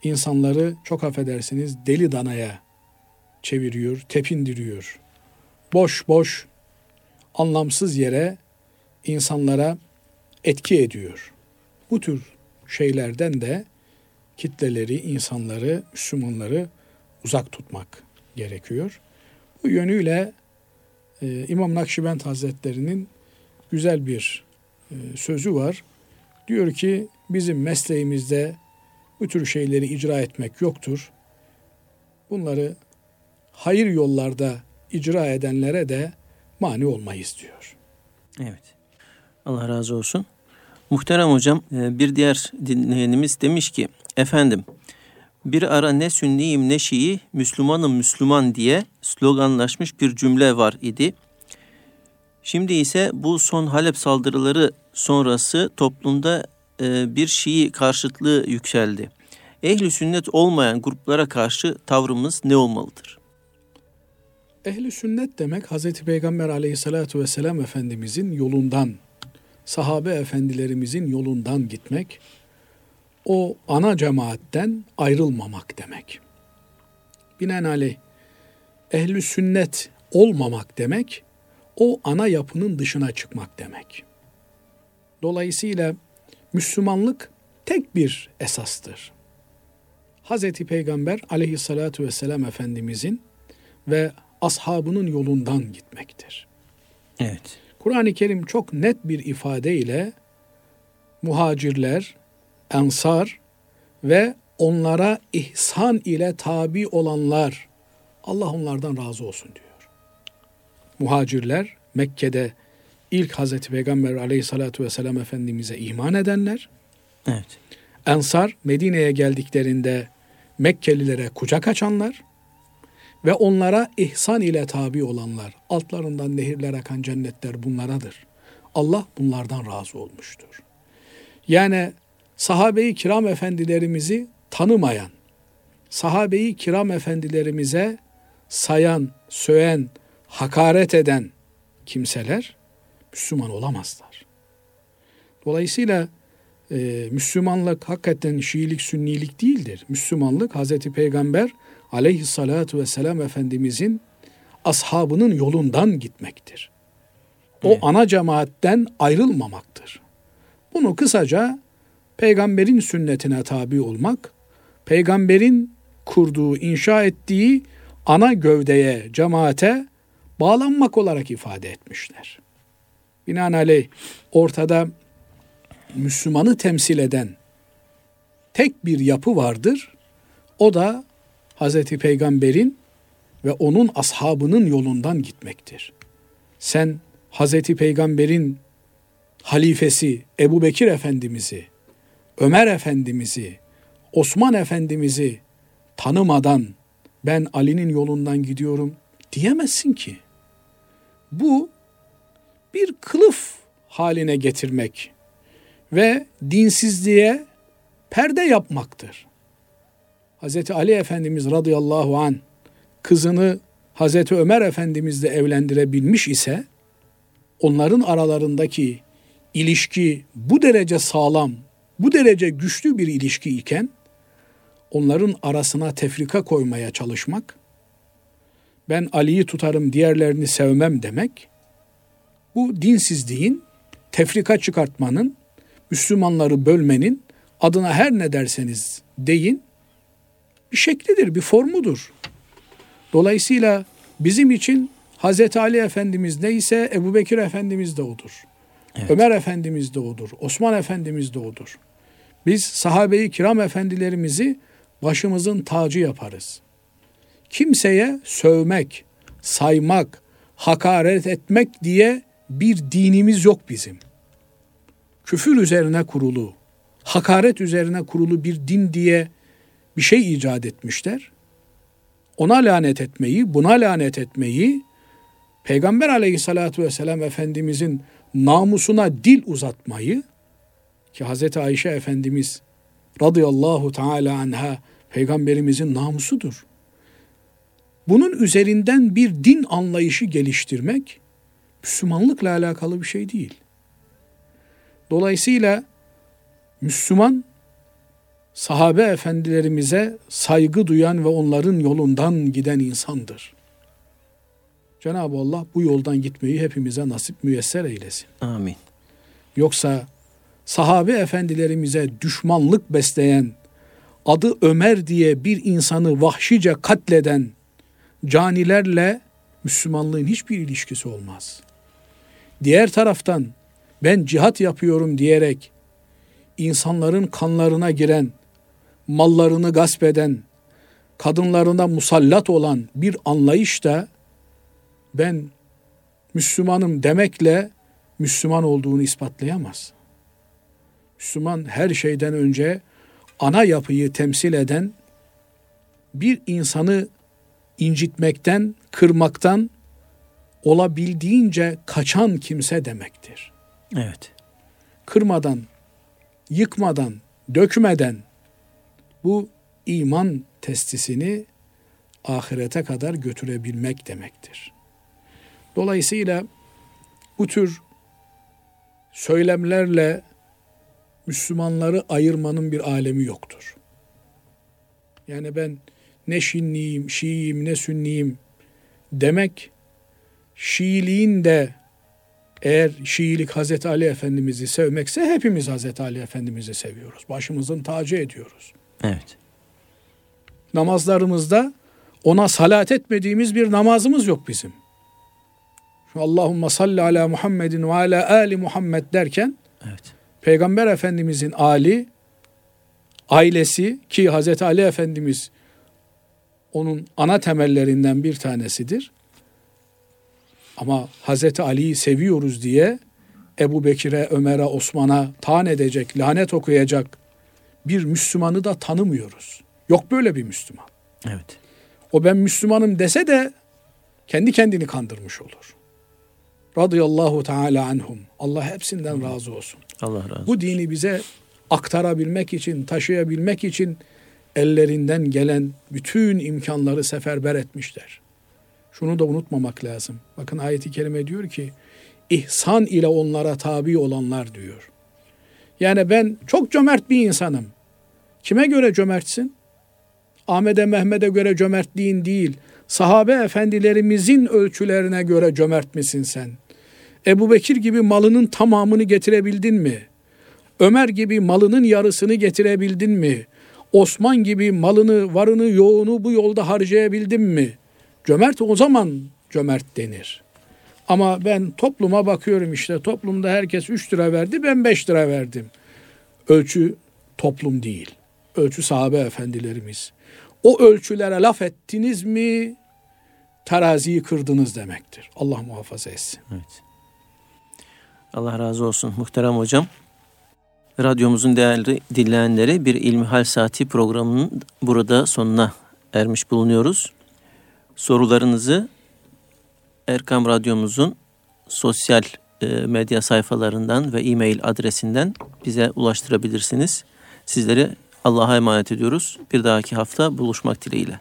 Speaker 2: insanları çok affedersiniz deli danaya çeviriyor, tepindiriyor. Boş boş, anlamsız yere insanlara etki ediyor. Bu tür şeylerden de kitleleri, insanları, Müslümanları uzak tutmak gerekiyor. Bu yönüyle e, İmam Nakşibend Hazretleri'nin güzel bir e, sözü var. Diyor ki bizim mesleğimizde bu tür şeyleri icra etmek yoktur. Bunları hayır yollarda icra edenlere de mani olmayız diyor.
Speaker 1: Evet. Allah razı olsun. Muhterem hocam e, bir diğer dinleyenimiz demiş ki efendim bir ara ne sünniyim ne şii Müslümanım Müslüman diye sloganlaşmış bir cümle var idi. Şimdi ise bu son Halep saldırıları sonrası toplumda e, bir Şii karşıtlığı yükseldi. Ehli sünnet olmayan gruplara karşı tavrımız ne olmalıdır?
Speaker 2: Ehli sünnet demek Hazreti Peygamber aleyhissalatu vesselam Efendimizin yolundan, sahabe efendilerimizin yolundan gitmek, o ana cemaatten ayrılmamak demek. Binaenaleyh ehli sünnet olmamak demek, o ana yapının dışına çıkmak demek. Dolayısıyla Müslümanlık tek bir esastır. Hazreti Peygamber aleyhissalatu vesselam Efendimizin ve ashabının yolundan gitmektir.
Speaker 1: Evet.
Speaker 2: Kur'an-ı Kerim çok net bir ifadeyle muhacirler, ensar ve onlara ihsan ile tabi olanlar Allah onlardan razı olsun diyor. Muhacirler Mekke'de ilk Hazreti Peygamber aleyhissalatu vesselam Efendimiz'e iman edenler.
Speaker 1: Evet.
Speaker 2: Ensar Medine'ye geldiklerinde Mekkelilere kucak açanlar ve onlara ihsan ile tabi olanlar, altlarından nehirler akan cennetler bunlaradır. Allah bunlardan razı olmuştur. Yani sahabeyi kiram efendilerimizi tanımayan, sahabeyi kiram efendilerimize sayan, söyen, hakaret eden kimseler Müslüman olamazlar. Dolayısıyla e, Müslümanlık hakikaten Şiilik, Sünnilik değildir. Müslümanlık Hazreti Peygamber aleyhissalatu vesselam Efendimizin ashabının yolundan gitmektir. O evet. ana cemaatten ayrılmamaktır. Bunu kısaca peygamberin sünnetine tabi olmak, peygamberin kurduğu, inşa ettiği ana gövdeye, cemaate bağlanmak olarak ifade etmişler. Binaenaleyh ortada Müslümanı temsil eden tek bir yapı vardır. O da Hazreti Peygamber'in ve onun ashabının yolundan gitmektir. Sen Hazreti Peygamber'in halifesi Ebu Bekir Efendimiz'i, Ömer Efendimiz'i, Osman Efendimiz'i tanımadan ben Ali'nin yolundan gidiyorum diyemezsin ki. Bu bir kılıf haline getirmek ve dinsizliğe perde yapmaktır. Hz. Ali Efendimiz radıyallahu an kızını Hz. Ömer Efendimizle evlendirebilmiş ise onların aralarındaki ilişki bu derece sağlam, bu derece güçlü bir ilişki iken onların arasına tefrika koymaya çalışmak, ben Ali'yi tutarım diğerlerini sevmem demek, bu dinsizliğin, tefrika çıkartmanın, Müslümanları bölmenin adına her ne derseniz deyin, bir şeklidir, bir formudur. Dolayısıyla bizim için Hazreti Ali Efendimiz neyse Ebu Bekir Efendimiz de odur. Evet. Ömer Efendimiz de odur. Osman Efendimiz de odur. Biz sahabeyi kiram efendilerimizi başımızın tacı yaparız. Kimseye sövmek, saymak, hakaret etmek diye bir dinimiz yok bizim. Küfür üzerine kurulu, hakaret üzerine kurulu bir din diye bir şey icat etmişler. Ona lanet etmeyi, buna lanet etmeyi, Peygamber aleyhissalatü vesselam Efendimizin namusuna dil uzatmayı ki Hazreti Ayşe Efendimiz radıyallahu teala anha peygamberimizin namusudur. Bunun üzerinden bir din anlayışı geliştirmek Müslümanlıkla alakalı bir şey değil. Dolayısıyla Müslüman sahabe efendilerimize saygı duyan ve onların yolundan giden insandır. Cenab-ı Allah bu yoldan gitmeyi hepimize nasip müyesser eylesin.
Speaker 1: Amin.
Speaker 2: Yoksa sahabe efendilerimize düşmanlık besleyen, adı Ömer diye bir insanı vahşice katleden canilerle Müslümanlığın hiçbir ilişkisi olmaz. Diğer taraftan ben cihat yapıyorum diyerek insanların kanlarına giren, mallarını gasp eden, kadınlarına musallat olan bir anlayış da ben Müslümanım demekle Müslüman olduğunu ispatlayamaz. Müslüman her şeyden önce ana yapıyı temsil eden bir insanı incitmekten, kırmaktan olabildiğince kaçan kimse demektir.
Speaker 1: Evet.
Speaker 2: Kırmadan, yıkmadan, dökmeden bu iman testisini ahirete kadar götürebilmek demektir. Dolayısıyla bu tür söylemlerle Müslümanları ayırmanın bir alemi yoktur. Yani ben ne Şinniyim, Şiiyim, ne Sünniyim demek Şiiliğin de eğer Şiilik Hazreti Ali Efendimiz'i sevmekse hepimiz Hazreti Ali Efendimiz'i seviyoruz. Başımızın tacı ediyoruz.
Speaker 1: Evet.
Speaker 2: Namazlarımızda ona salat etmediğimiz bir namazımız yok bizim. Allahümme salli ala Muhammedin ve ala ali Muhammed derken
Speaker 1: evet.
Speaker 2: Peygamber Efendimizin Ali, ailesi ki Hazreti Ali Efendimiz onun ana temellerinden bir tanesidir. Ama Hazreti Ali'yi seviyoruz diye Ebu Bekir'e, Ömer'e, Osman'a taan edecek, lanet okuyacak bir Müslümanı da tanımıyoruz. Yok böyle bir Müslüman.
Speaker 1: Evet.
Speaker 2: O ben Müslümanım dese de kendi kendini kandırmış olur. Radıyallahu teala anhum. Allah hepsinden razı olsun.
Speaker 1: Allah razı olsun.
Speaker 2: Bu dini bize aktarabilmek için, taşıyabilmek için ellerinden gelen bütün imkanları seferber etmişler. Şunu da unutmamak lazım. Bakın ayeti kerime diyor ki ihsan ile onlara tabi olanlar diyor. Yani ben çok cömert bir insanım. Kime göre cömertsin? Ahmet'e Mehmet'e göre cömertliğin değil, sahabe efendilerimizin ölçülerine göre cömert misin sen? Ebu Bekir gibi malının tamamını getirebildin mi? Ömer gibi malının yarısını getirebildin mi? Osman gibi malını, varını, yoğunu bu yolda harcayabildin mi? Cömert o zaman cömert denir. Ama ben topluma bakıyorum işte toplumda herkes 3 lira verdi ben 5 lira verdim. Ölçü toplum değil. Ölçü sahabe efendilerimiz. O ölçülere laf ettiniz mi teraziyi kırdınız demektir. Allah muhafaza etsin.
Speaker 1: Evet. Allah razı olsun muhterem hocam. Radyomuzun değerli dinleyenleri bir İlmihal Saati programının burada sonuna ermiş bulunuyoruz. Sorularınızı Erkam Radyomuzun sosyal e, medya sayfalarından ve e-mail adresinden bize ulaştırabilirsiniz. Sizleri Allah'a emanet ediyoruz. Bir dahaki hafta buluşmak dileğiyle.